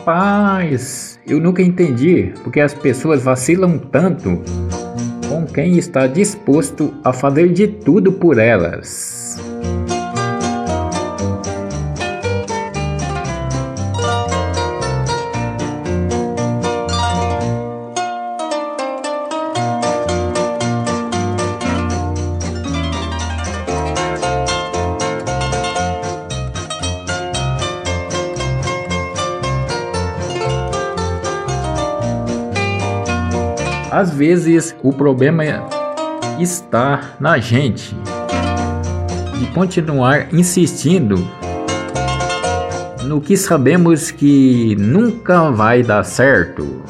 Rapaz, eu nunca entendi porque as pessoas vacilam tanto com quem está disposto a fazer de tudo por elas. Às vezes o problema está na gente de continuar insistindo no que sabemos que nunca vai dar certo.